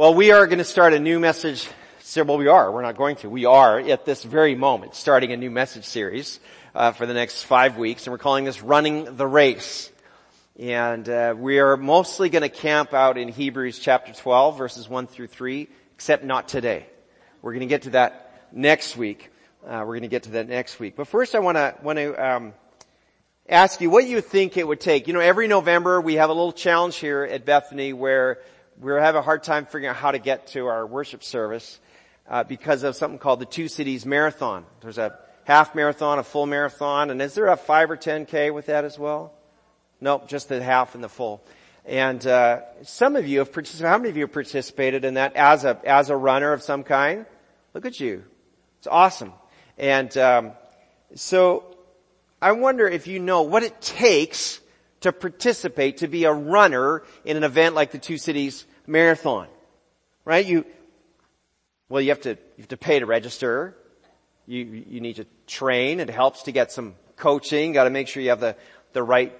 Well, we are going to start a new message. Well, we are. We're not going to. We are at this very moment starting a new message series uh, for the next five weeks, and we're calling this "Running the Race." And uh, we are mostly going to camp out in Hebrews chapter 12, verses one through three, except not today. We're going to get to that next week. Uh, we're going to get to that next week. But first, I want to want to um, ask you what you think it would take. You know, every November we have a little challenge here at Bethany where we have a hard time figuring out how to get to our worship service uh, because of something called the Two Cities Marathon. There's a half marathon, a full marathon, and is there a five or ten k with that as well? Nope, just the half and the full. And uh, some of you have participated. How many of you have participated in that as a as a runner of some kind? Look at you. It's awesome. And um, so I wonder if you know what it takes to participate, to be a runner in an event like the Two Cities marathon. Right? You, well, you have to, you have to pay to register. You, you need to train. It helps to get some coaching. Got to make sure you have the, the right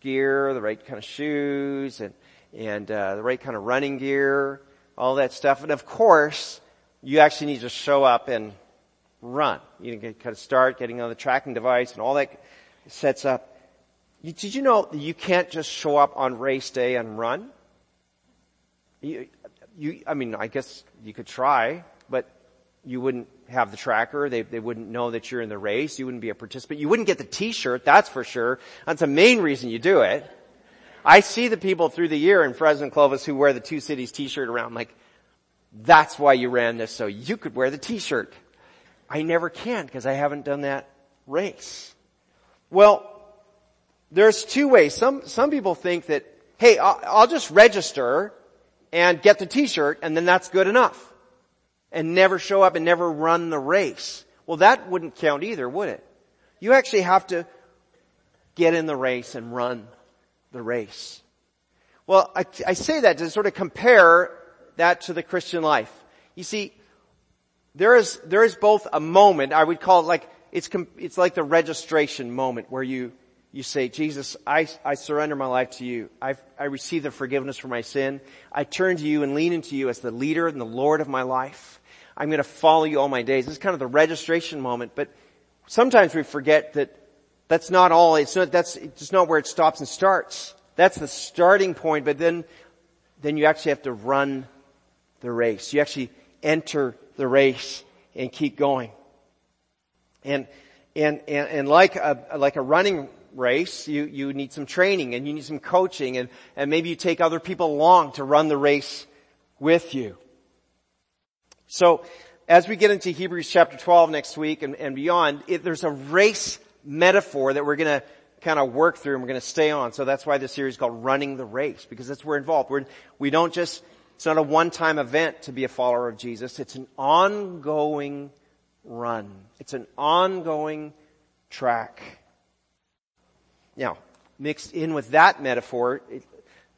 gear, the right kind of shoes, and, and, uh, the right kind of running gear, all that stuff. And of course, you actually need to show up and run. You to kind of start getting on the tracking device and all that sets up. Did you know that you can't just show up on race day and run? You, you, I mean, I guess you could try, but you wouldn't have the tracker. They, they wouldn't know that you're in the race. You wouldn't be a participant. You wouldn't get the t-shirt, that's for sure. That's the main reason you do it. I see the people through the year in Fresno and Clovis who wear the two cities t-shirt around. I'm like, that's why you ran this, so you could wear the t-shirt. I never can because I haven't done that race. Well, there's two ways. Some, some people think that, hey, I'll, I'll just register and get the t-shirt and then that's good enough. And never show up and never run the race. Well, that wouldn't count either, would it? You actually have to get in the race and run the race. Well, I, I say that to sort of compare that to the Christian life. You see, there is, there is both a moment, I would call it like, it's, it's like the registration moment where you, you say, Jesus, I, I surrender my life to you. i I receive the forgiveness for my sin. I turn to you and lean into you as the leader and the Lord of my life. I'm going to follow you all my days. This is kind of the registration moment, but sometimes we forget that that's not all, it's not, that's just not where it stops and starts. That's the starting point, but then, then you actually have to run the race. You actually enter the race and keep going. And, and, and, and like a, like a running race, you, you need some training and you need some coaching and, and maybe you take other people along to run the race with you. So, as we get into Hebrews chapter 12 next week and, and beyond, it, there's a race metaphor that we're gonna kind of work through and we're gonna stay on. So that's why this series is called Running the Race, because that's where we're involved. We're, we don't just, it's not a one-time event to be a follower of Jesus. It's an ongoing run. It's an ongoing track. Now, mixed in with that metaphor, it,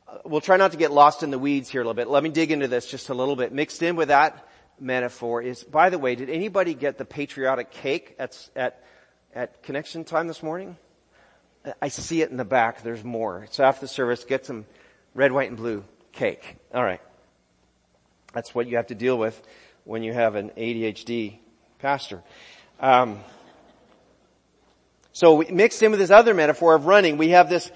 uh, we'll try not to get lost in the weeds here a little bit. Let me dig into this just a little bit. Mixed in with that metaphor is, by the way, did anybody get the patriotic cake at, at, at connection time this morning? I see it in the back. There's more. It's after the service, get some red, white, and blue cake. All right. That's what you have to deal with when you have an ADHD pastor. Um, so mixed in with this other metaphor of running, we have this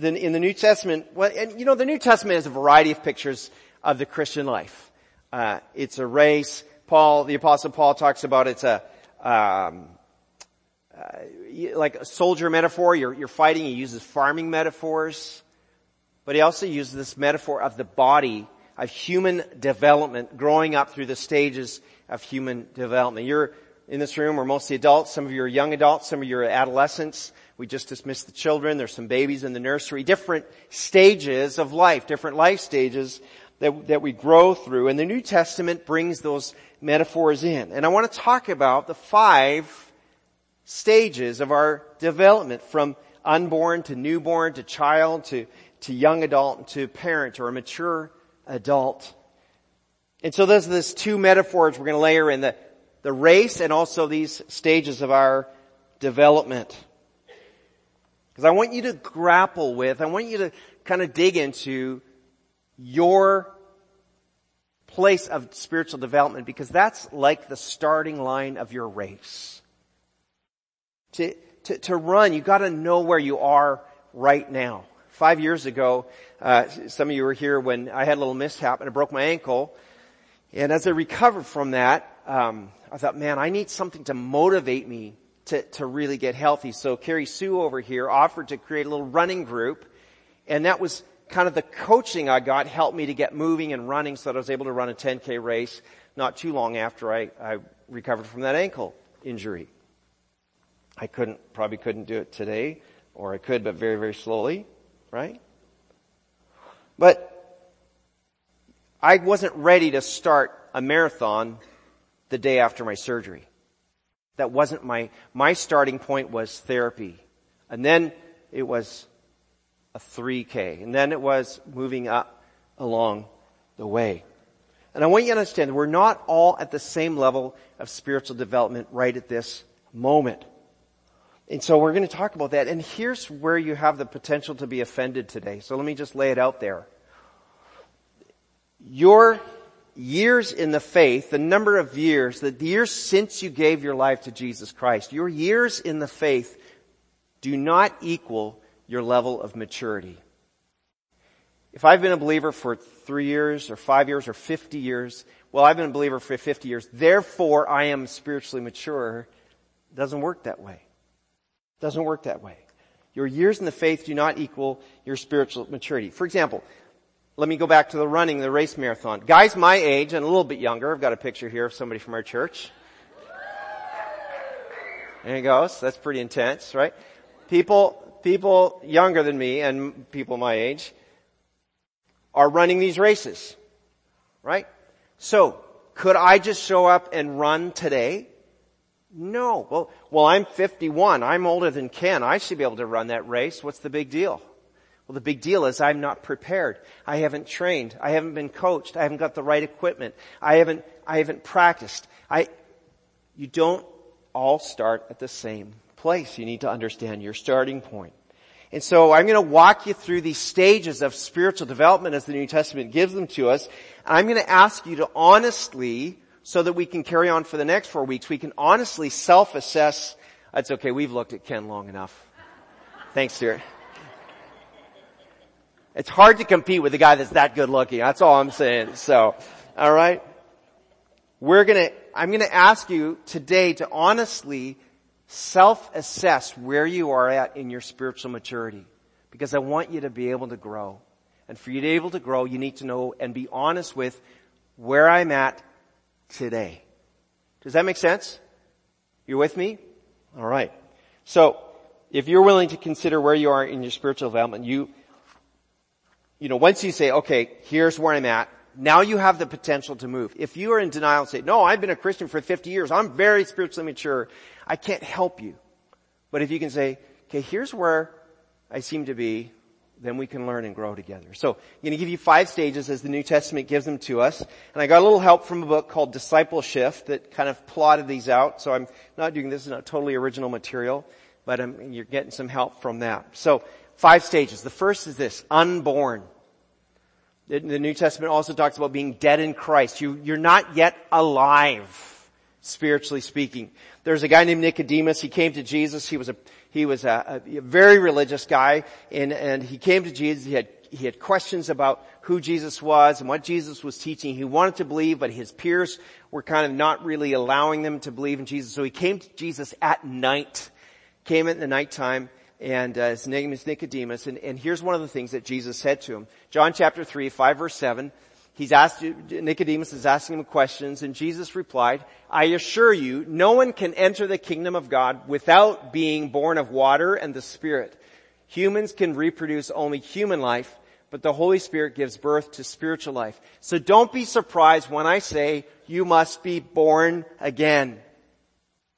in the New Testament. Well, and you know, the New Testament has a variety of pictures of the Christian life. Uh, it's a race. Paul, the Apostle Paul, talks about it's a um, uh, like a soldier metaphor. You're, you're fighting. He uses farming metaphors, but he also uses this metaphor of the body of human development, growing up through the stages of human development. You're in this room are mostly adults. Some of you are young adults. Some of you are adolescents. We just dismissed the children. There's some babies in the nursery. Different stages of life, different life stages that, that we grow through. And the New Testament brings those metaphors in. And I want to talk about the five stages of our development from unborn to newborn to child to, to young adult to parent or a mature adult. And so those are those two metaphors we're going to layer in the the race and also these stages of our development. Because I want you to grapple with, I want you to kind of dig into your place of spiritual development because that's like the starting line of your race. To, to, to run, you gotta know where you are right now. Five years ago, uh, some of you were here when I had a little mishap and I broke my ankle. And as I recovered from that, um, I thought, man, I need something to motivate me to, to really get healthy. So Carrie Sue over here offered to create a little running group. And that was kind of the coaching I got helped me to get moving and running so that I was able to run a 10K race not too long after I, I recovered from that ankle injury. I couldn't, probably couldn't do it today, or I could, but very, very slowly, right? But I wasn't ready to start a marathon the day after my surgery. That wasn't my, my starting point was therapy. And then it was a 3K. And then it was moving up along the way. And I want you to understand we're not all at the same level of spiritual development right at this moment. And so we're going to talk about that. And here's where you have the potential to be offended today. So let me just lay it out there. Your years in the faith, the number of years, the years since you gave your life to Jesus Christ, your years in the faith do not equal your level of maturity. If I've been a believer for three years or five years or 50 years, well, I've been a believer for 50 years, therefore I am spiritually mature. Doesn't work that way. Doesn't work that way. Your years in the faith do not equal your spiritual maturity. For example, let me go back to the running, the race marathon. Guys my age and a little bit younger, I've got a picture here of somebody from our church. There he goes. That's pretty intense, right? People, people younger than me and people my age are running these races. Right? So, could I just show up and run today? No. Well, well, I'm 51. I'm older than Ken. I should be able to run that race. What's the big deal? Well, the big deal is I'm not prepared. I haven't trained. I haven't been coached. I haven't got the right equipment. I haven't, I haven't practiced. I, you don't all start at the same place. You need to understand your starting point. And so I'm going to walk you through these stages of spiritual development as the New Testament gives them to us. I'm going to ask you to honestly, so that we can carry on for the next four weeks, we can honestly self-assess. That's okay. We've looked at Ken long enough. Thanks, Stuart. It's hard to compete with a guy that's that good looking. That's all I'm saying. So, alright? We're gonna, I'm gonna ask you today to honestly self-assess where you are at in your spiritual maturity. Because I want you to be able to grow. And for you to be able to grow, you need to know and be honest with where I'm at today. Does that make sense? You're with me? Alright. So, if you're willing to consider where you are in your spiritual development, you, you know, once you say, okay, here's where I'm at, now you have the potential to move. If you are in denial and say, no, I've been a Christian for 50 years, I'm very spiritually mature, I can't help you. But if you can say, okay, here's where I seem to be, then we can learn and grow together. So I'm going to give you five stages as the New Testament gives them to us. And I got a little help from a book called Discipleship that kind of plotted these out. So I'm not doing this, is not totally original material, but I'm, you're getting some help from that. So five stages. The first is this, unborn. The New Testament also talks about being dead in Christ. You, you're not yet alive, spiritually speaking. There's a guy named Nicodemus. He came to Jesus. He was a, he was a, a very religious guy and, and he came to Jesus. He had, he had questions about who Jesus was and what Jesus was teaching. He wanted to believe, but his peers were kind of not really allowing them to believe in Jesus. So he came to Jesus at night, came at the nighttime and uh, his name is Nicodemus. And, and here's one of the things that Jesus said to him. John chapter 3, 5 verse 7. He's asked, Nicodemus is asking him questions and Jesus replied, I assure you, no one can enter the kingdom of God without being born of water and the Spirit. Humans can reproduce only human life, but the Holy Spirit gives birth to spiritual life. So don't be surprised when I say you must be born again.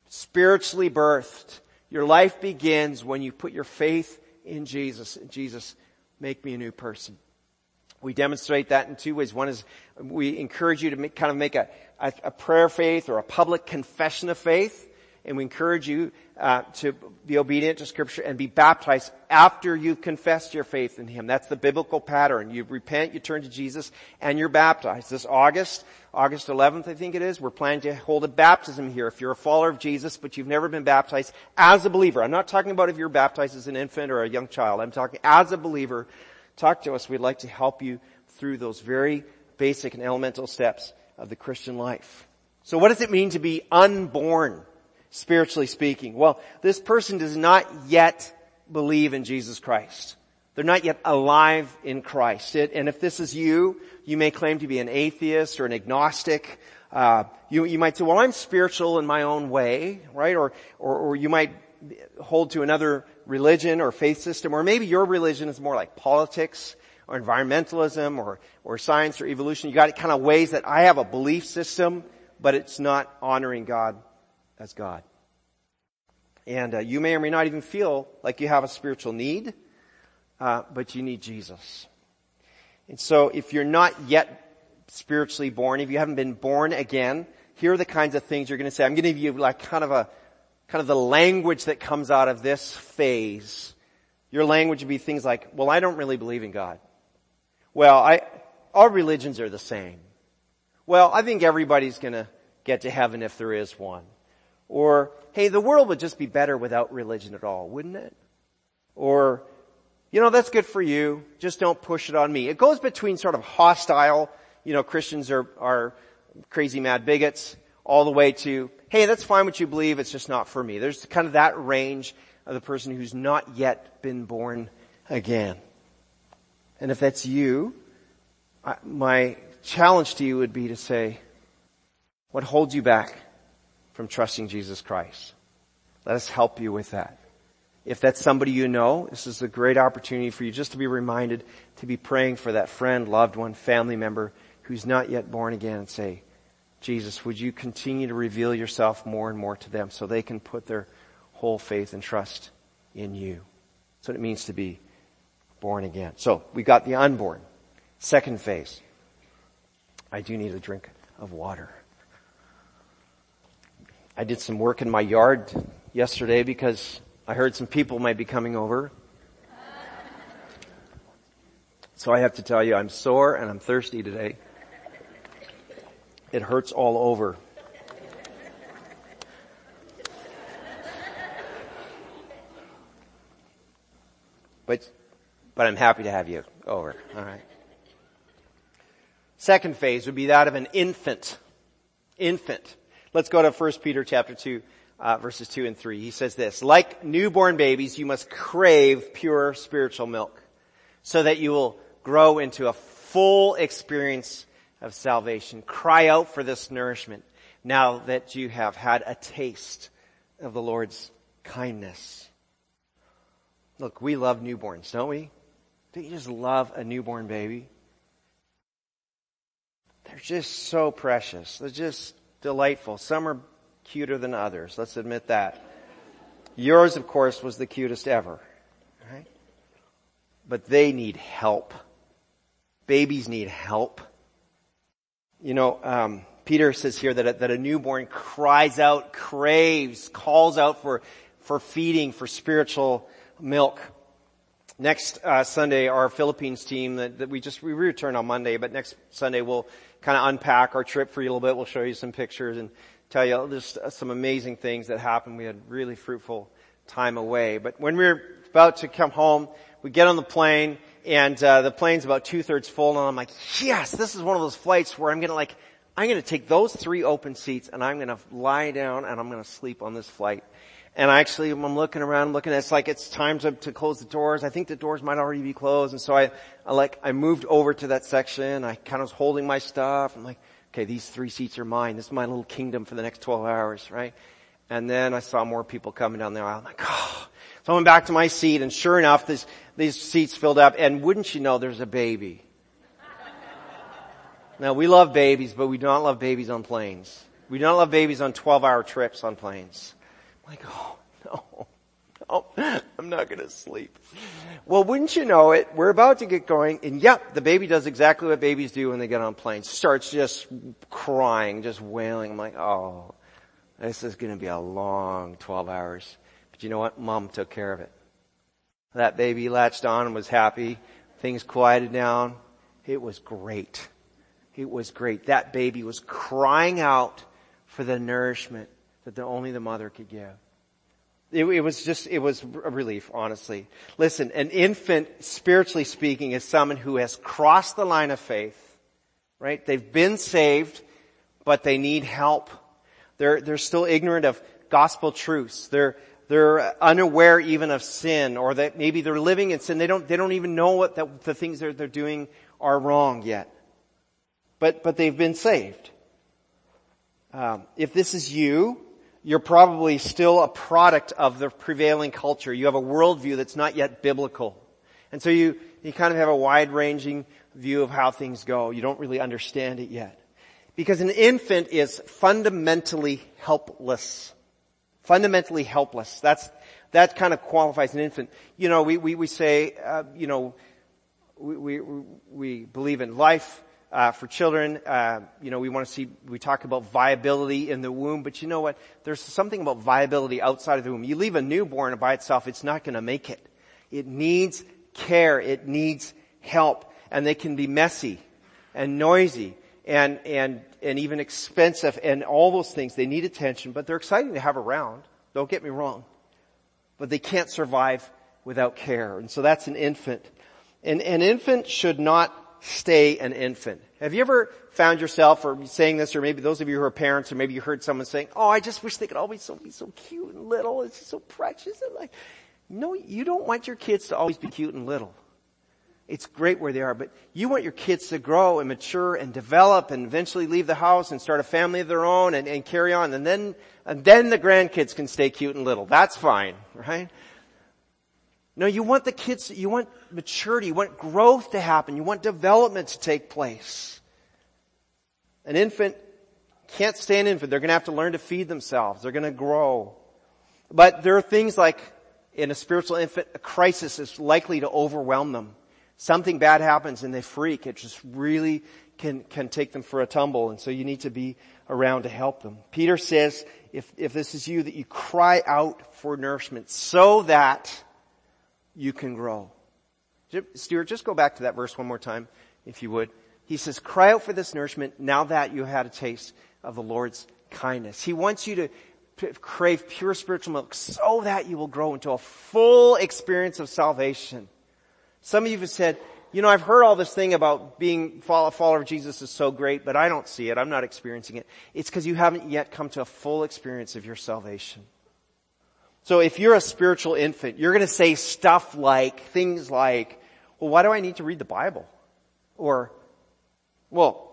Spiritually birthed. Your life begins when you put your faith in Jesus. Jesus, make me a new person. We demonstrate that in two ways. One is we encourage you to make, kind of make a, a, a prayer faith or a public confession of faith. And we encourage you uh, to be obedient to Scripture and be baptized after you've confessed your faith in Him. That's the biblical pattern. You repent, you turn to Jesus, and you're baptized. This August, August 11th, I think it is, we're planning to hold a baptism here. If you're a follower of Jesus, but you've never been baptized as a believer, I'm not talking about if you're baptized as an infant or a young child. I'm talking as a believer. Talk to us. We'd like to help you through those very basic and elemental steps of the Christian life. So what does it mean to be unborn? Spiritually speaking? Well, this person does not yet believe in Jesus Christ. They're not yet alive in Christ. It, and if this is you, you may claim to be an atheist or an agnostic. Uh, you, you might say, well, I'm spiritual in my own way, right? Or, or, or you might hold to another religion or faith system, or maybe your religion is more like politics or environmentalism or, or science or evolution. You got it kind of ways that I have a belief system, but it's not honoring God as God. And uh, you may or may not even feel like you have a spiritual need, uh, but you need Jesus. And so if you're not yet spiritually born, if you haven't been born again, here are the kinds of things you're going to say. I'm going to give you like kind of a, kind of the language that comes out of this phase. Your language would be things like, well, I don't really believe in God. Well, I, all religions are the same. Well, I think everybody's going to get to heaven if there is one. Or, hey, the world would just be better without religion at all, wouldn't it? Or, you know, that's good for you. Just don't push it on me. It goes between sort of hostile, you know, Christians are, are crazy mad bigots, all the way to, hey, that's fine what you believe, it's just not for me. There's kind of that range of the person who's not yet been born again. And if that's you, my challenge to you would be to say, what holds you back? From trusting Jesus Christ. Let us help you with that. If that's somebody you know, this is a great opportunity for you just to be reminded to be praying for that friend, loved one, family member who's not yet born again and say, Jesus, would you continue to reveal yourself more and more to them so they can put their whole faith and trust in you. That's what it means to be born again. So we got the unborn. Second phase. I do need a drink of water. I did some work in my yard yesterday because I heard some people might be coming over. So I have to tell you, I'm sore and I'm thirsty today. It hurts all over. But, but I'm happy to have you over. Alright. Second phase would be that of an infant. Infant. Let's go to 1 Peter chapter 2, uh, verses 2 and 3. He says this, like newborn babies, you must crave pure spiritual milk so that you will grow into a full experience of salvation. Cry out for this nourishment now that you have had a taste of the Lord's kindness. Look, we love newborns, don't we? Don't you just love a newborn baby? They're just so precious. They're just delightful. Some are cuter than others. Let's admit that. Yours, of course, was the cutest ever. Right? But they need help. Babies need help. You know, um, Peter says here that a, that a newborn cries out, craves, calls out for, for feeding, for spiritual milk. Next uh, Sunday, our Philippines team that, that we just we return on Monday, but next Sunday we'll kind of unpack our trip for you a little bit. We'll show you some pictures and tell you just some amazing things that happened. We had really fruitful time away. But when we were about to come home, we get on the plane and uh, the plane's about two thirds full, and I'm like, yes, this is one of those flights where I'm gonna like, I'm gonna take those three open seats and I'm gonna lie down and I'm gonna sleep on this flight. And I actually, I'm looking around, looking, it's like it's time to, to close the doors. I think the doors might already be closed. And so I, I like, I moved over to that section. I kind of was holding my stuff. I'm like, okay, these three seats are mine. This is my little kingdom for the next 12 hours, right? And then I saw more people coming down the aisle. I'm like, oh. So I went back to my seat and sure enough, this, these seats filled up and wouldn't you know there's a baby. now we love babies, but we do not love babies on planes. We do not love babies on 12 hour trips on planes. I'm like, oh no. Oh, I'm not gonna sleep. Well, wouldn't you know it, we're about to get going, and yep, the baby does exactly what babies do when they get on planes. Starts just crying, just wailing. I'm like, oh, This is to be a long 12 hours. But you know what? Mom took care of it. That baby latched on and was happy. Things quieted down. It was great. It was great. That baby was crying out for the nourishment that the, only the mother could give. It, it, was just, it was a relief, honestly. Listen, an infant, spiritually speaking, is someone who has crossed the line of faith, right? They've been saved, but they need help. They're, they're still ignorant of gospel truths. They're, they're unaware even of sin, or that maybe they're living in sin. They don't, they don't even know what the, the things they're, they're doing are wrong yet. But, but they've been saved. Um, if this is you, you're probably still a product of the prevailing culture. You have a worldview that's not yet biblical. And so you, you kind of have a wide ranging view of how things go. You don't really understand it yet. Because an infant is fundamentally helpless. Fundamentally helpless. That's, that kind of qualifies an infant. You know, we, we, we say, uh, you know, we, we, we believe in life, uh, for children, uh, you know, we want to see, we talk about viability in the womb, but you know what? There's something about viability outside of the womb. You leave a newborn by itself, it's not going to make it. It needs care. It needs help. And they can be messy and noisy and, and, and even expensive and all those things. They need attention, but they're exciting to have around. Don't get me wrong. But they can't survive without care. And so that's an infant. And an infant should not stay an infant. Have you ever found yourself or saying this, or maybe those of you who are parents, or maybe you heard someone saying, "Oh, I just wish they could always be so cute and little. It's so precious." And like, no, you don't want your kids to always be cute and little. It's great where they are, but you want your kids to grow and mature and develop and eventually leave the house and start a family of their own and, and carry on. And then, and then the grandkids can stay cute and little. That's fine, right? No, you want the kids, you want maturity, you want growth to happen, you want development to take place. An infant can't stay an infant. They're going to have to learn to feed themselves. They're going to grow. But there are things like in a spiritual infant, a crisis is likely to overwhelm them. Something bad happens and they freak. It just really can, can take them for a tumble. And so you need to be around to help them. Peter says, if, if this is you, that you cry out for nourishment so that you can grow. Stuart, just go back to that verse one more time, if you would. He says, cry out for this nourishment now that you had a taste of the Lord's kindness. He wants you to crave pure spiritual milk so that you will grow into a full experience of salvation. Some of you have said, you know, I've heard all this thing about being a follower of Jesus is so great, but I don't see it. I'm not experiencing it. It's because you haven't yet come to a full experience of your salvation. So if you're a spiritual infant, you're going to say stuff like, things like, well, why do I need to read the Bible? Or, well,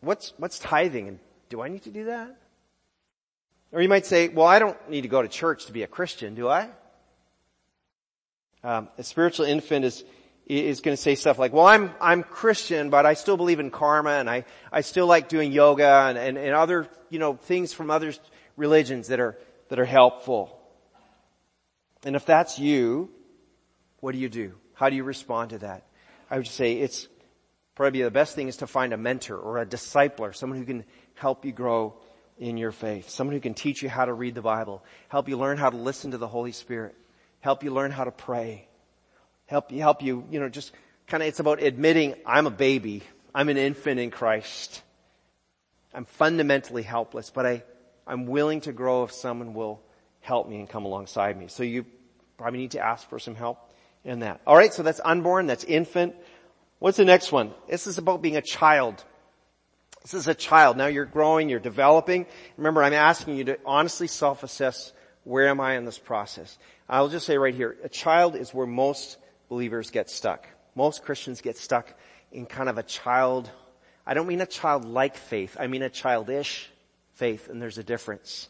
what's, what's tithing and do I need to do that? Or you might say, well, I don't need to go to church to be a Christian, do I? Um, a spiritual infant is, is going to say stuff like, well, I'm, I'm Christian, but I still believe in karma and I, I still like doing yoga and, and, and other, you know, things from other religions that are, that are helpful. And if that's you, what do you do? How do you respond to that? I would say it's probably the best thing is to find a mentor or a discipler, someone who can help you grow in your faith, someone who can teach you how to read the Bible, help you learn how to listen to the Holy Spirit, help you learn how to pray, help you, help you, you know, just kind of, it's about admitting I'm a baby. I'm an infant in Christ. I'm fundamentally helpless, but I, I'm willing to grow if someone will help me and come alongside me. So you probably need to ask for some help in that. Alright, so that's unborn, that's infant. What's the next one? This is about being a child. This is a child. Now you're growing, you're developing. Remember, I'm asking you to honestly self-assess where am I in this process? I'll just say right here, a child is where most believers get stuck. Most Christians get stuck in kind of a child, I don't mean a childlike faith, I mean a childish faith, and there's a difference.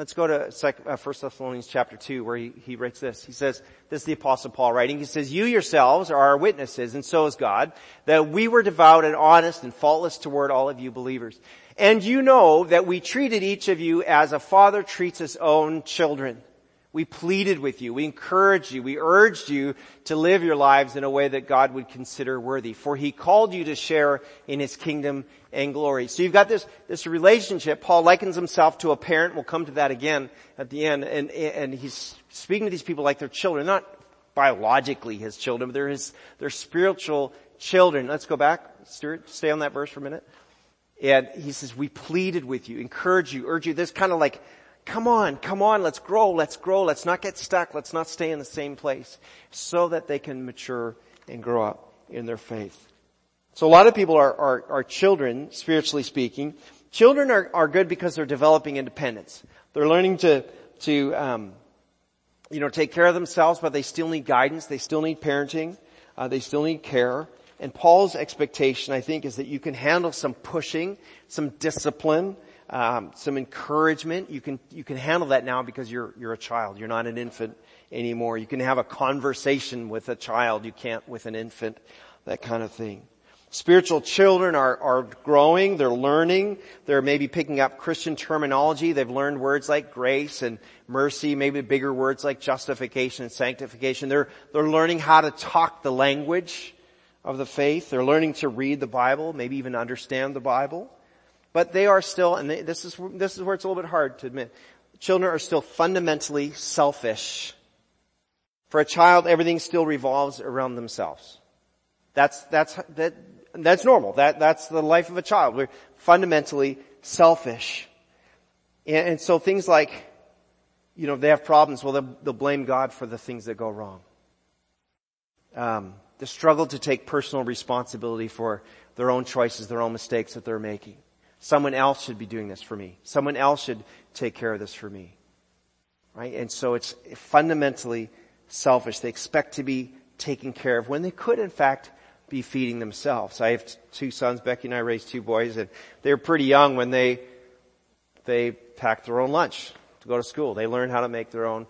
Let's go to 1 uh, Thessalonians chapter 2 where he, he writes this. He says, this is the apostle Paul writing. He says, you yourselves are our witnesses and so is God that we were devout and honest and faultless toward all of you believers. And you know that we treated each of you as a father treats his own children. We pleaded with you. We encouraged you. We urged you to live your lives in a way that God would consider worthy. For He called you to share in His kingdom and glory. So you've got this, this relationship. Paul likens himself to a parent. We'll come to that again at the end. And, and he's speaking to these people like they're children, not biologically his children, but they're his, they're spiritual children. Let's go back. Stuart, stay on that verse for a minute. And he says, we pleaded with you, encouraged you, urged you. This kind of like, come on, come on, let's grow, let's grow, let's not get stuck, let's not stay in the same place so that they can mature and grow up in their faith. So a lot of people are, are, are children, spiritually speaking. Children are, are good because they're developing independence. They're learning to, to, um, you know, take care of themselves, but they still need guidance. They still need parenting. Uh, they still need care. And Paul's expectation, I think, is that you can handle some pushing, some discipline, um, some encouragement. You can you can handle that now because you're you're a child. You're not an infant anymore. You can have a conversation with a child. You can't with an infant. That kind of thing. Spiritual children are, are growing, they're learning, they're maybe picking up Christian terminology, they've learned words like grace and mercy, maybe bigger words like justification and sanctification. They're, they're learning how to talk the language of the faith. They're learning to read the Bible, maybe even understand the Bible. But they are still, and they, this is, this is where it's a little bit hard to admit, children are still fundamentally selfish. For a child, everything still revolves around themselves. That's, that's, that, that's normal. That, that's the life of a child. We're fundamentally selfish. And, and so things like, you know, they have problems, well, they'll, they'll blame God for the things that go wrong. Um, the struggle to take personal responsibility for their own choices, their own mistakes that they're making. Someone else should be doing this for me. Someone else should take care of this for me. Right? And so it's fundamentally selfish. They expect to be taken care of when they could in fact be feeding themselves. I have two sons. Becky and I raised two boys, and they were pretty young when they they packed their own lunch to go to school. They learned how to make their own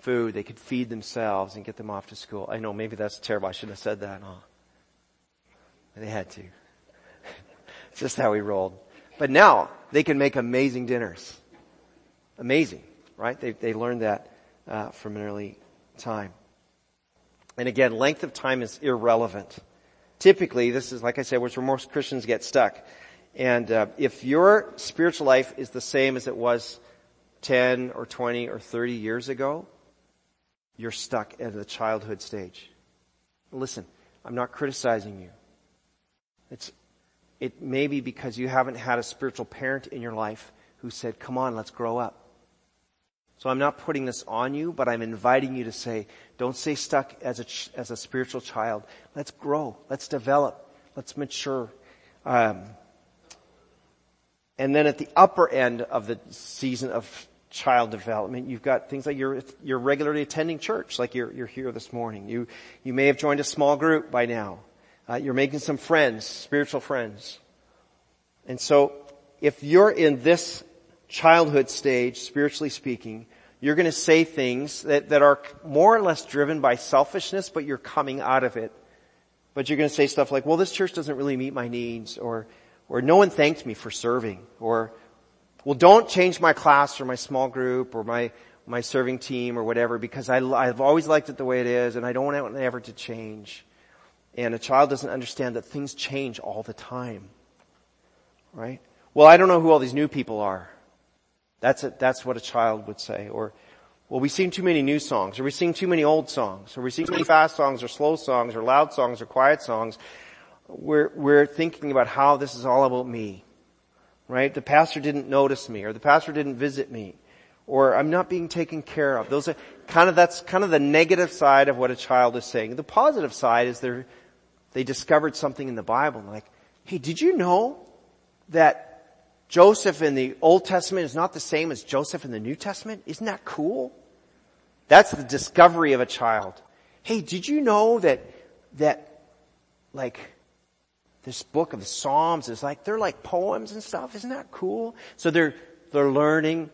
food. They could feed themselves and get them off to school. I know maybe that's terrible. I shouldn't have said that. Huh? They had to. It's just how we rolled. But now they can make amazing dinners. Amazing, right? They they learned that uh, from an early time. And again, length of time is irrelevant. Typically, this is, like I said, where most Christians get stuck. And uh, if your spiritual life is the same as it was 10 or 20 or 30 years ago, you're stuck at the childhood stage. Listen, I'm not criticizing you. It's, it may be because you haven't had a spiritual parent in your life who said, come on, let's grow up. So I'm not putting this on you, but I'm inviting you to say, don't stay stuck as a, as a spiritual child. Let's grow. Let's develop. Let's mature. Um, and then at the upper end of the season of child development, you've got things like you're, you're regularly attending church, like you're, you're here this morning. You, you may have joined a small group by now. Uh, you're making some friends, spiritual friends. And so, if you're in this childhood stage, spiritually speaking, you're going to say things that, that are more or less driven by selfishness, but you're coming out of it. But you're going to say stuff like, well, this church doesn't really meet my needs, or, or no one thanked me for serving, or, well, don't change my class or my small group or my, my serving team or whatever because I, I've always liked it the way it is and I don't want it ever to change. And a child doesn't understand that things change all the time. Right? Well, I don't know who all these new people are. That's, a, that's what a child would say. Or, well, we sing too many new songs, or we sing too many old songs, or we sing too many fast songs, or slow songs, or loud songs, or quiet songs. We're, we're thinking about how this is all about me. Right? The pastor didn't notice me, or the pastor didn't visit me, or I'm not being taken care of. Those are kind of, that's kind of the negative side of what a child is saying. The positive side is they're, they discovered something in the Bible, like, hey, did you know that Joseph in the Old Testament is not the same as Joseph in the New Testament? Isn't that cool? That's the discovery of a child. Hey, did you know that, that, like, this book of Psalms is like, they're like poems and stuff? Isn't that cool? So they're, they're learning,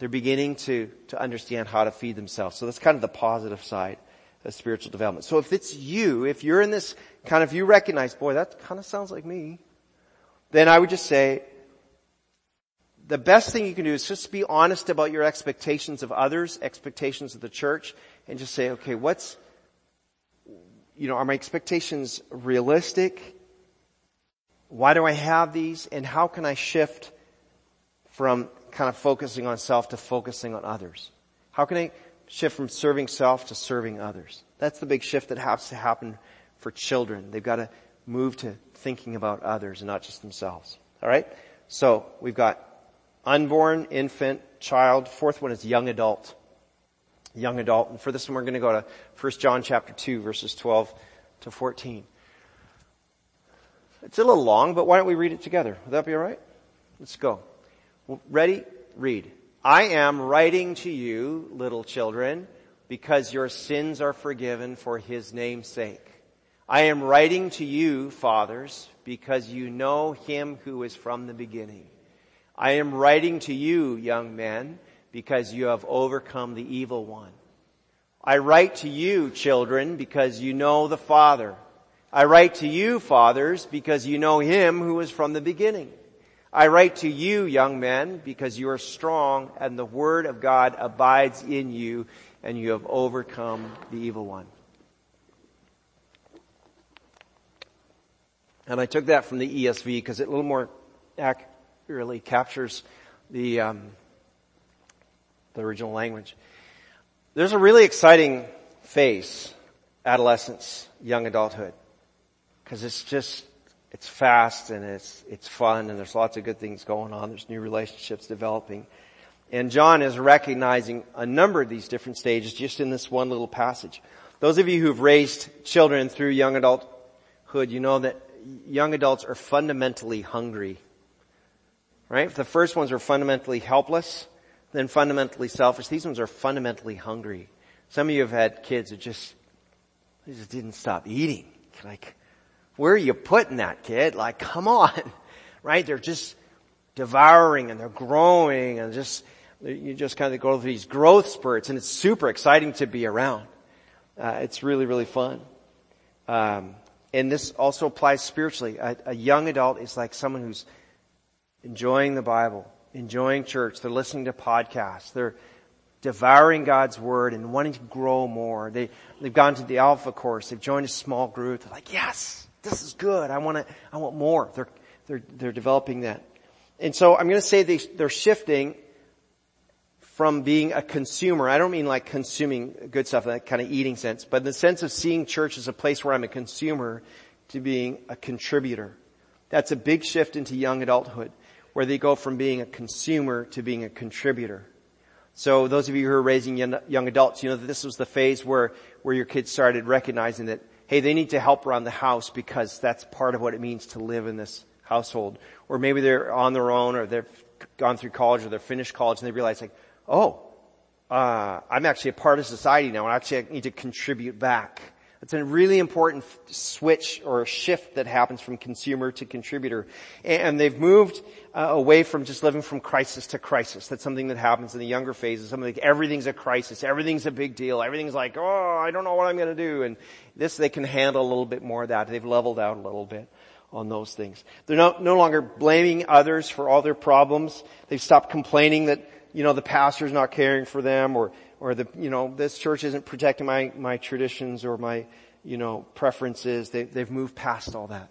they're beginning to, to understand how to feed themselves. So that's kind of the positive side of spiritual development. So if it's you, if you're in this kind of, you recognize, boy, that kind of sounds like me, then I would just say, the best thing you can do is just be honest about your expectations of others, expectations of the church, and just say, okay, what's, you know, are my expectations realistic? Why do I have these? And how can I shift from kind of focusing on self to focusing on others? How can I shift from serving self to serving others? That's the big shift that has to happen for children. They've got to move to thinking about others and not just themselves. Alright? So, we've got unborn, infant, child. Fourth one is young adult. Young adult. And for this one we're going to go to 1 John chapter 2 verses 12 to 14. It's a little long, but why don't we read it together? Would that be alright? Let's go. Ready? Read. I am writing to you, little children, because your sins are forgiven for his name's sake. I am writing to you, fathers, because you know him who is from the beginning. I am writing to you, young men, because you have overcome the evil one. I write to you, children, because you know the Father. I write to you, fathers, because you know him who is from the beginning. I write to you, young men, because you are strong and the word of God abides in you and you have overcome the evil one. And I took that from the ESV because it a little more accurately captures the, um, the original language. There's a really exciting phase, adolescence, young adulthood, because it's just it's fast and it's, it's fun and there's lots of good things going on. There's new relationships developing. And John is recognizing a number of these different stages just in this one little passage. Those of you who've raised children through young adulthood, you know that young adults are fundamentally hungry. Right? The first ones are fundamentally helpless, then fundamentally selfish. These ones are fundamentally hungry. Some of you have had kids who just, they just didn't stop eating. Like, where are you putting that kid? Like, come on. Right? They're just devouring and they're growing and just, you just kind of go through these growth spurts and it's super exciting to be around. Uh, it's really, really fun. Um, and this also applies spiritually. A, a young adult is like someone who's enjoying the Bible, enjoying church. They're listening to podcasts. They're devouring God's word and wanting to grow more. They, they've gone to the Alpha course. They've joined a small group. They're like, yes, this is good. I want to, I want more. They're, they're, they're developing that. And so I'm going to say they, they're shifting from being a consumer. I don't mean like consuming good stuff, in that kind of eating sense, but in the sense of seeing church as a place where I'm a consumer to being a contributor. That's a big shift into young adulthood, where they go from being a consumer to being a contributor. So those of you who are raising young, young adults, you know that this was the phase where, where your kids started recognizing that hey, they need to help around the house because that's part of what it means to live in this household. Or maybe they're on their own or they've gone through college or they're finished college and they realize like, oh, uh, I'm actually a part of society now and I actually need to contribute back. It's a really important switch or shift that happens from consumer to contributor. And they've moved uh, away from just living from crisis to crisis. That's something that happens in the younger phases. Something like everything's a crisis. Everything's a big deal. Everything's like, oh, I don't know what I'm going to do. And this, they can handle a little bit more of that. They've leveled out a little bit on those things. They're no, no longer blaming others for all their problems. They've stopped complaining that, you know, the pastor's not caring for them or or the, you know, this church isn't protecting my, my traditions or my, you know, preferences. They, they've moved past all that.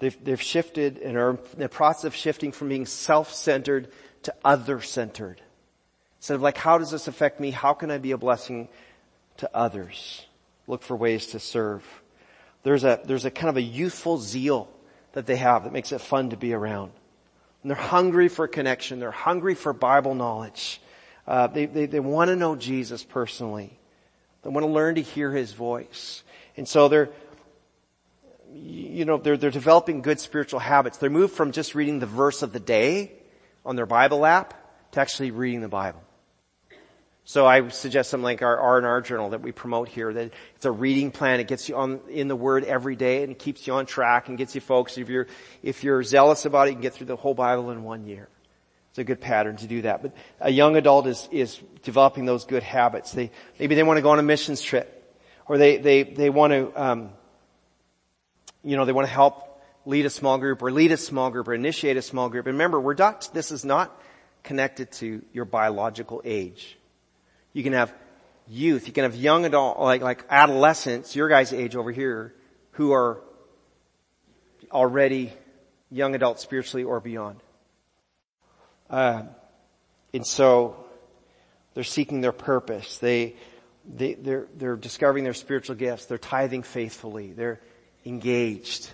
They've, they've shifted and are in the process of shifting from being self-centered to other-centered. Instead of like, how does this affect me? How can I be a blessing to others? Look for ways to serve. There's a, there's a kind of a youthful zeal that they have that makes it fun to be around. And they're hungry for connection. They're hungry for Bible knowledge. Uh, they, they, they want to know Jesus personally. They want to learn to hear His voice. And so they're, you know, they're, they're developing good spiritual habits. They're moved from just reading the verse of the day on their Bible app to actually reading the Bible. So I suggest something like our R&R journal that we promote here, that it's a reading plan. It gets you on, in the Word every day and keeps you on track and gets you focused. If you're, if you're zealous about it, you can get through the whole Bible in one year. It's a good pattern to do that. But a young adult is, is developing those good habits. They, maybe they want to go on a missions trip. Or they, they, they want to, um, you know, they want to help lead a small group or lead a small group or initiate a small group. And remember, we're not, this is not connected to your biological age. You can have youth, you can have young adult, like, like adolescents, your guys' age over here, who are already young adults spiritually or beyond. Uh, and so they're seeking their purpose. They, they, they're, they're discovering their spiritual gifts. They're tithing faithfully. They're engaged.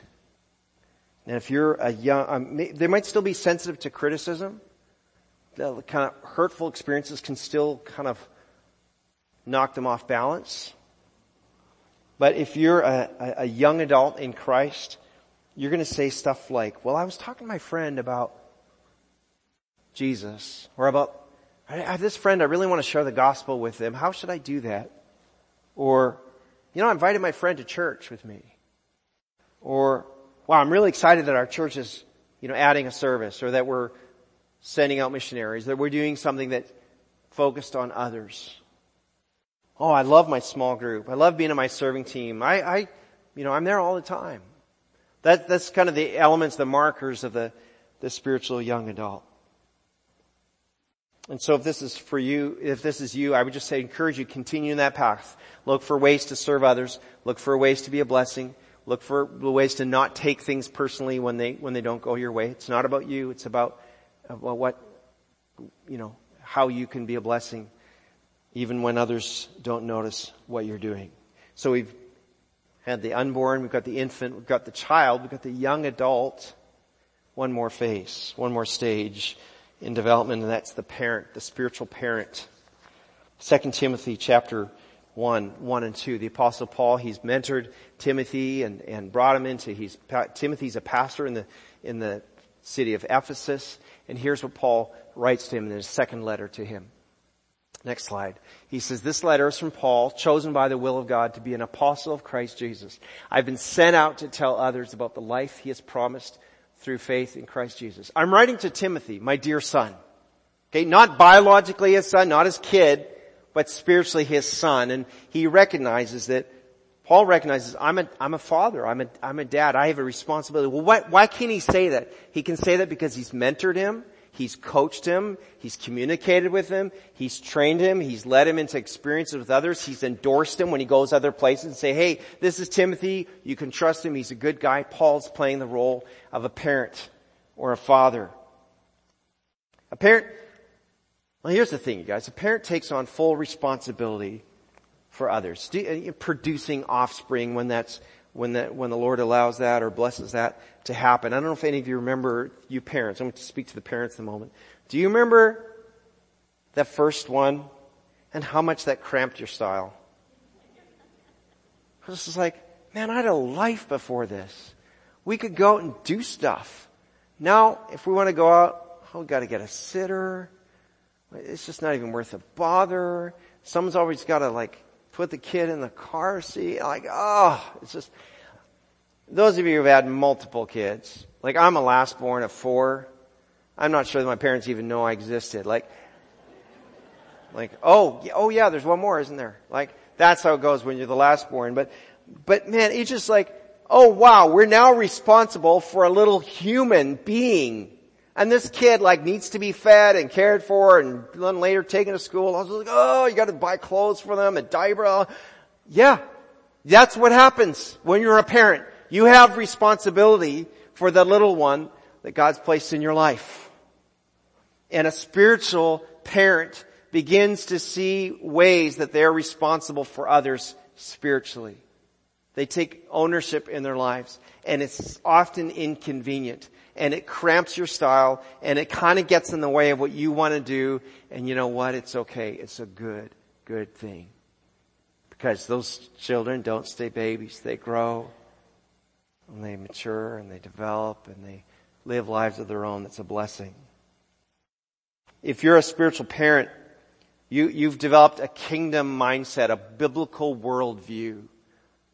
And if you're a young, um, they might still be sensitive to criticism. The kind of hurtful experiences can still kind of knock them off balance. But if you're a, a, a young adult in Christ, you're going to say stuff like, well, I was talking to my friend about Jesus or about, I have this friend, I really want to share the gospel with them. How should I do that? Or, you know, I invited my friend to church with me. Or, wow, I'm really excited that our church is, you know, adding a service or that we're sending out missionaries, that we're doing something that focused on others. Oh, I love my small group. I love being in my serving team. I, I you know, I'm there all the time. That, that's kind of the elements, the markers of the, the spiritual young adult. And so if this is for you, if this is you, I would just say encourage you, continue in that path. Look for ways to serve others. Look for ways to be a blessing. Look for ways to not take things personally when they, when they don't go your way. It's not about you. It's about, about what, you know, how you can be a blessing even when others don't notice what you're doing. So we've had the unborn, we've got the infant, we've got the child, we've got the young adult. One more phase, one more stage in development, and that's the parent, the spiritual parent. 2 Timothy chapter 1, 1 and 2. The apostle Paul, he's mentored Timothy and, and brought him into, he's, Timothy's a pastor in the, in the city of Ephesus. And here's what Paul writes to him in his second letter to him. Next slide. He says, this letter is from Paul, chosen by the will of God to be an apostle of Christ Jesus. I've been sent out to tell others about the life he has promised through faith in Christ Jesus. I'm writing to Timothy, my dear son. Okay, not biologically his son, not his kid, but spiritually his son. And he recognizes that, Paul recognizes, I'm a, I'm a father, I'm a, I'm a dad, I have a responsibility. Well, why, why can he say that? He can say that because he's mentored him, He's coached him. He's communicated with him. He's trained him. He's led him into experiences with others. He's endorsed him when he goes other places and say, hey, this is Timothy. You can trust him. He's a good guy. Paul's playing the role of a parent or a father. A parent, well here's the thing you guys. A parent takes on full responsibility for others. Producing offspring when that's when that, when the Lord allows that or blesses that to happen. I don't know if any of you remember, you parents, I'm going to speak to the parents in a moment. Do you remember that first one and how much that cramped your style? I was just like, man, I had a life before this. We could go out and do stuff. Now, if we want to go out, oh, we got to get a sitter. It's just not even worth a bother. Someone's always got to like put the kid in the car seat. Like, oh, it's just, those of you who've had multiple kids, like I'm a last born of four. I'm not sure that my parents even know I existed. Like, like, oh, oh yeah, there's one more, isn't there? Like, that's how it goes when you're the last born. But, but man, it's just like, oh wow, we're now responsible for a little human being and this kid like needs to be fed and cared for and then later taken to school. I was like, oh, you gotta buy clothes for them, a diaper. Yeah. That's what happens when you're a parent. You have responsibility for the little one that God's placed in your life. And a spiritual parent begins to see ways that they're responsible for others spiritually. They take ownership in their lives and it's often inconvenient and it cramps your style and it kind of gets in the way of what you want to do. And you know what? It's okay. It's a good, good thing. Because those children don't stay babies. They grow and they mature and they develop and they live lives of their own. That's a blessing. If you're a spiritual parent, you, you've developed a kingdom mindset, a biblical worldview.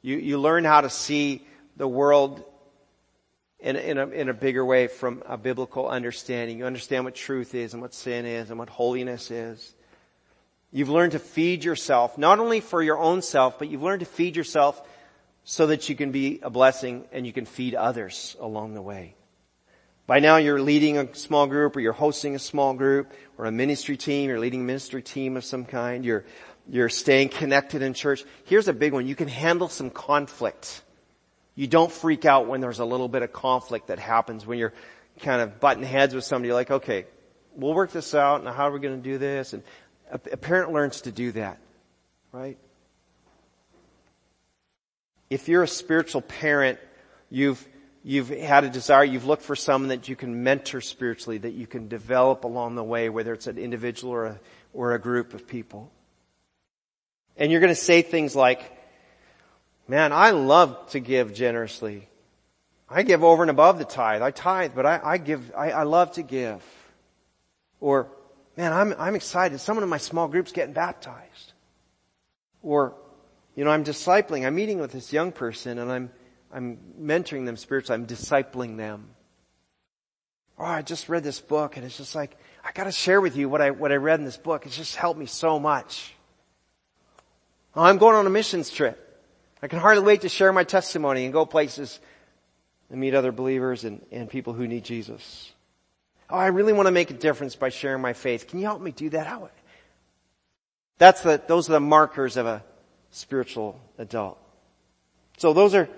You, you learn how to see the world in, in, a, in a bigger way from a biblical understanding. You understand what truth is and what sin is and what holiness is. You've learned to feed yourself, not only for your own self, but you've learned to feed yourself so that you can be a blessing and you can feed others along the way. By now you're leading a small group or you're hosting a small group or a ministry team, you're leading a ministry team of some kind, you're, you're staying connected in church. Here's a big one. You can handle some conflict. You don't freak out when there's a little bit of conflict that happens when you're kind of butting heads with somebody. You're like, okay, we'll work this out. Now how are we going to do this? And a, parent learns to do that, right? If you're a spiritual parent, you've you've had a desire, you've looked for someone that you can mentor spiritually, that you can develop along the way, whether it's an individual or a, or a group of people. And you're going to say things like, man, I love to give generously. I give over and above the tithe. I tithe, but I, I give, I, I love to give. Or, man, I'm, I'm excited. Someone in my small group's getting baptized. Or, you know, I'm discipling. I'm meeting with this young person and I'm, I'm mentoring them spiritually. I'm discipling them. Oh, I just read this book and it's just like, I gotta share with you what I, what I read in this book. It's just helped me so much. Oh, I'm going on a missions trip. I can hardly wait to share my testimony and go places and meet other believers and, and people who need Jesus. Oh, I really want to make a difference by sharing my faith. Can you help me do that? How? That's the, those are the markers of a spiritual adult. So those are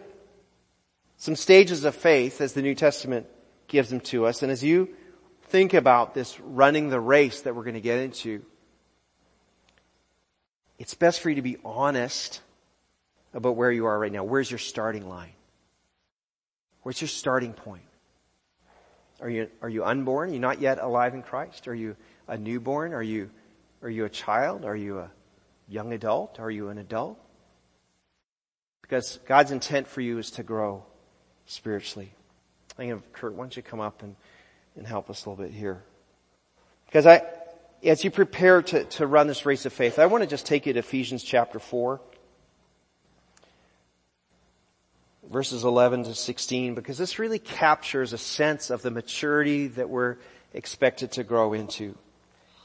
some stages of faith as the New Testament gives them to us. And as you think about this running the race that we're going to get into, it's best for you to be honest about where you are right now. Where's your starting line? Where's your starting point? Are you, are you unborn? Are you not yet alive in Christ? Are you a newborn? Are you, are you a child? Are you a young adult? Are you an adult? Because God's intent for you is to grow spiritually. I'm going to, Kurt, why don't you come up and, and help us a little bit here? Because I, as you prepare to, to run this race of faith, I want to just take you to Ephesians chapter 4. Verses 11 to 16, because this really captures a sense of the maturity that we're expected to grow into.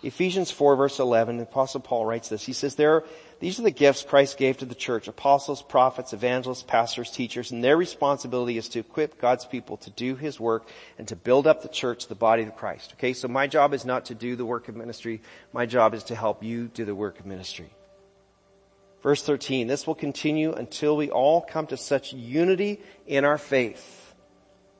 Ephesians 4 verse 11, the apostle Paul writes this. He says, there, these are the gifts Christ gave to the church, apostles, prophets, evangelists, pastors, teachers, and their responsibility is to equip God's people to do His work and to build up the church, the body of Christ. Okay, so my job is not to do the work of ministry. My job is to help you do the work of ministry. Verse 13, this will continue until we all come to such unity in our faith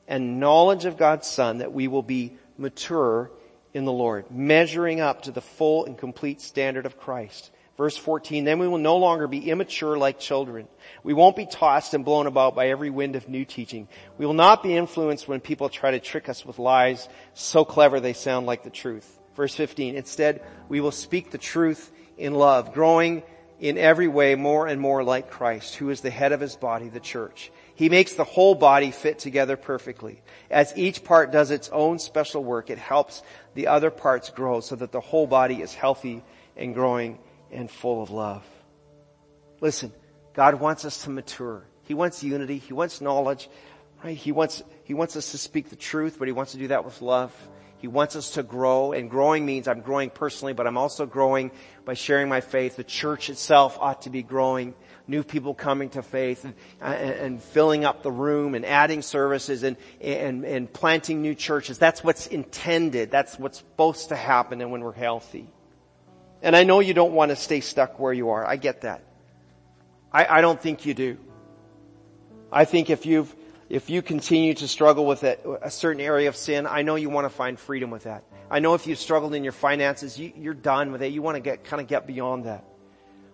and knowledge of God's Son that we will be mature in the Lord, measuring up to the full and complete standard of Christ. Verse 14, then we will no longer be immature like children. We won't be tossed and blown about by every wind of new teaching. We will not be influenced when people try to trick us with lies so clever they sound like the truth. Verse 15, instead we will speak the truth in love, growing in every way more and more like Christ, who is the head of his body, the church. He makes the whole body fit together perfectly. As each part does its own special work, it helps the other parts grow so that the whole body is healthy and growing and full of love. Listen, God wants us to mature. He wants unity. He wants knowledge, right? He wants, he wants us to speak the truth, but he wants to do that with love. He wants us to grow, and growing means I'm growing personally, but I'm also growing by sharing my faith. The church itself ought to be growing new people coming to faith and, and, filling up the room and adding services and, and, and planting new churches. That's what's intended. That's what's supposed to happen and when we're healthy. And I know you don't want to stay stuck where you are. I get that. I, I don't think you do. I think if you've, if you continue to struggle with a, certain area of sin, I know you want to find freedom with that. I know if you've struggled in your finances, you, you're done with it. You want to get, kind of get beyond that.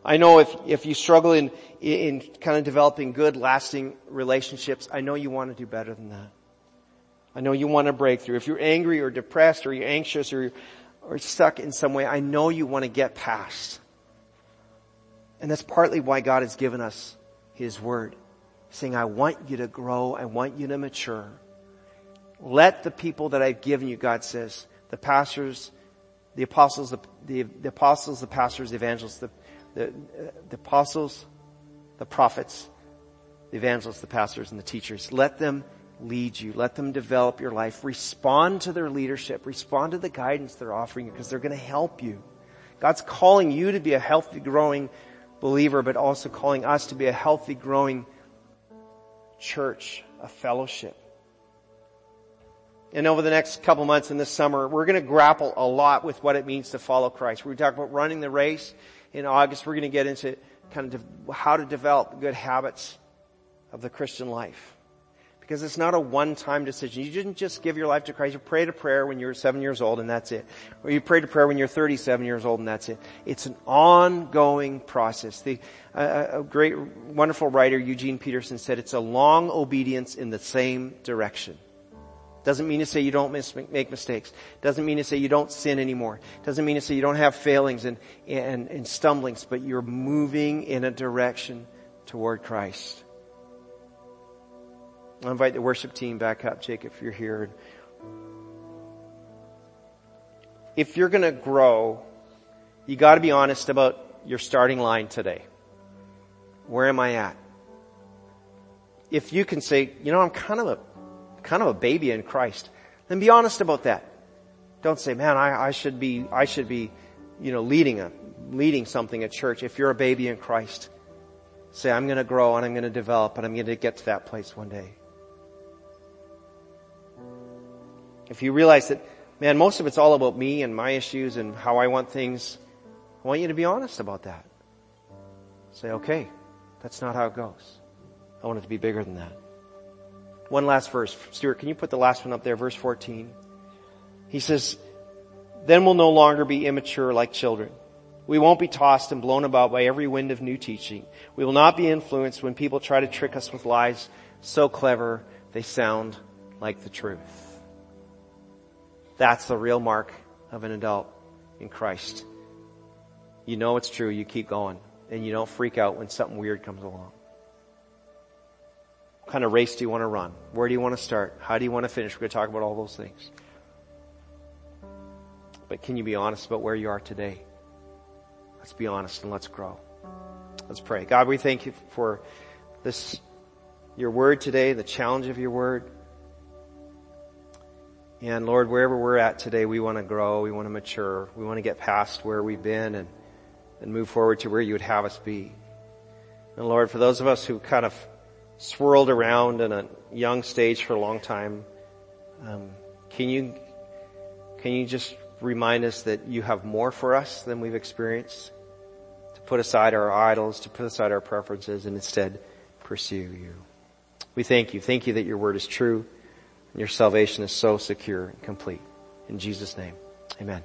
I know if, if you struggle in, in kind of developing good, lasting relationships, I know you want to do better than that. I know you want a breakthrough. If you're angry or depressed or you're anxious or, or stuck in some way, I know you want to get past. And that's partly why God has given us His Word. Saying, I want you to grow. I want you to mature. Let the people that I've given you, God says, the pastors, the apostles, the, the, the apostles, the pastors, the evangelists, the, the, the apostles, the prophets, the evangelists, the pastors, and the teachers. Let them lead you. Let them develop your life. Respond to their leadership. Respond to the guidance they're offering you because they're going to help you. God's calling you to be a healthy, growing believer, but also calling us to be a healthy, growing church, a fellowship. And over the next couple months in this summer, we're going to grapple a lot with what it means to follow Christ. We're talking about running the race. In August, we're going to get into kind of how to develop good habits of the Christian life. Because it's not a one-time decision. You didn't just give your life to Christ. You prayed a prayer when you were seven years old and that's it. Or you prayed a prayer when you're 37 years old and that's it. It's an ongoing process. The, uh, a great, wonderful writer, Eugene Peterson said it's a long obedience in the same direction. Doesn't mean to say you don't miss, make mistakes. Doesn't mean to say you don't sin anymore. Doesn't mean to say you don't have failings and, and, and stumblings, but you're moving in a direction toward Christ. I'll invite the worship team back up, Jake, if you're here. If you're gonna grow, you gotta be honest about your starting line today. Where am I at? If you can say, you know, I'm kind of a, kind of a baby in Christ, then be honest about that. Don't say, man, I, I should be, I should be, you know, leading a, leading something at church. If you're a baby in Christ, say, I'm gonna grow and I'm gonna develop and I'm gonna get to that place one day. If you realize that, man, most of it's all about me and my issues and how I want things, I want you to be honest about that. Say, okay, that's not how it goes. I want it to be bigger than that. One last verse. Stuart, can you put the last one up there? Verse 14. He says, then we'll no longer be immature like children. We won't be tossed and blown about by every wind of new teaching. We will not be influenced when people try to trick us with lies so clever they sound like the truth. That's the real mark of an adult in Christ. You know it's true, you keep going, and you don't freak out when something weird comes along. What kind of race do you want to run? Where do you want to start? How do you want to finish? We're going to talk about all those things. But can you be honest about where you are today? Let's be honest and let's grow. Let's pray. God, we thank you for this, your word today, the challenge of your word. And Lord, wherever we're at today, we want to grow, we want to mature, we want to get past where we've been and, and move forward to where you would have us be. And Lord, for those of us who kind of swirled around in a young stage for a long time, um, can you, can you just remind us that you have more for us than we've experienced? To put aside our idols, to put aside our preferences and instead pursue you. We thank you. Thank you that your word is true. Your salvation is so secure and complete. In Jesus' name, amen.